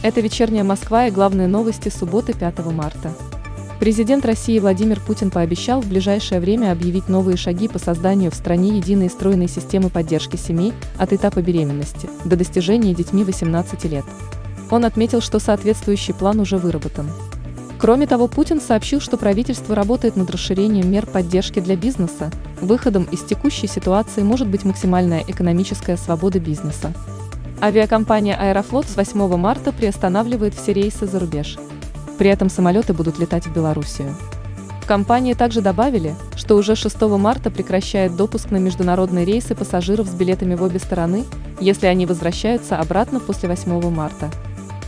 Это вечерняя Москва и главные новости субботы 5 марта. Президент России Владимир Путин пообещал в ближайшее время объявить новые шаги по созданию в стране единой стройной системы поддержки семей от этапа беременности до достижения детьми 18 лет. Он отметил, что соответствующий план уже выработан. Кроме того, Путин сообщил, что правительство работает над расширением мер поддержки для бизнеса. Выходом из текущей ситуации может быть максимальная экономическая свобода бизнеса. Авиакомпания «Аэрофлот» с 8 марта приостанавливает все рейсы за рубеж. При этом самолеты будут летать в Белоруссию. В компании также добавили, что уже 6 марта прекращает допуск на международные рейсы пассажиров с билетами в обе стороны, если они возвращаются обратно после 8 марта.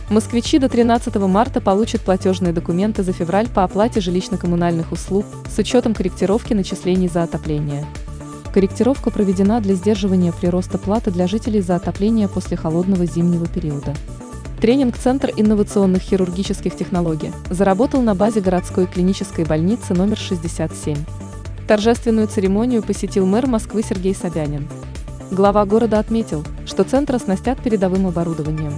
Москвичи до 13 марта получат платежные документы за февраль по оплате жилищно-коммунальных услуг с учетом корректировки начислений за отопление. Корректировка проведена для сдерживания прироста платы для жителей за отопление после холодного зимнего периода. Тренинг-центр инновационных хирургических технологий заработал на базе городской клинической больницы номер 67. Торжественную церемонию посетил мэр Москвы Сергей Собянин. Глава города отметил, что центр оснастят передовым оборудованием.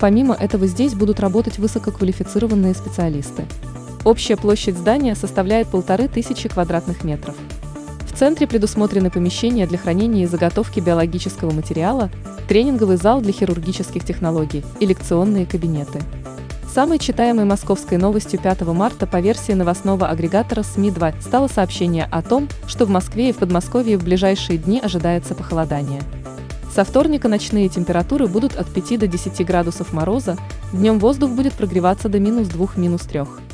Помимо этого здесь будут работать высококвалифицированные специалисты. Общая площадь здания составляет полторы тысячи квадратных метров. В центре предусмотрены помещения для хранения и заготовки биологического материала, тренинговый зал для хирургических технологий и лекционные кабинеты. Самой читаемой московской новостью 5 марта по версии новостного агрегатора СМИ-2 стало сообщение о том, что в Москве и в Подмосковье в ближайшие дни ожидается похолодание. Со вторника ночные температуры будут от 5 до 10 градусов мороза, днем воздух будет прогреваться до минус 2-3.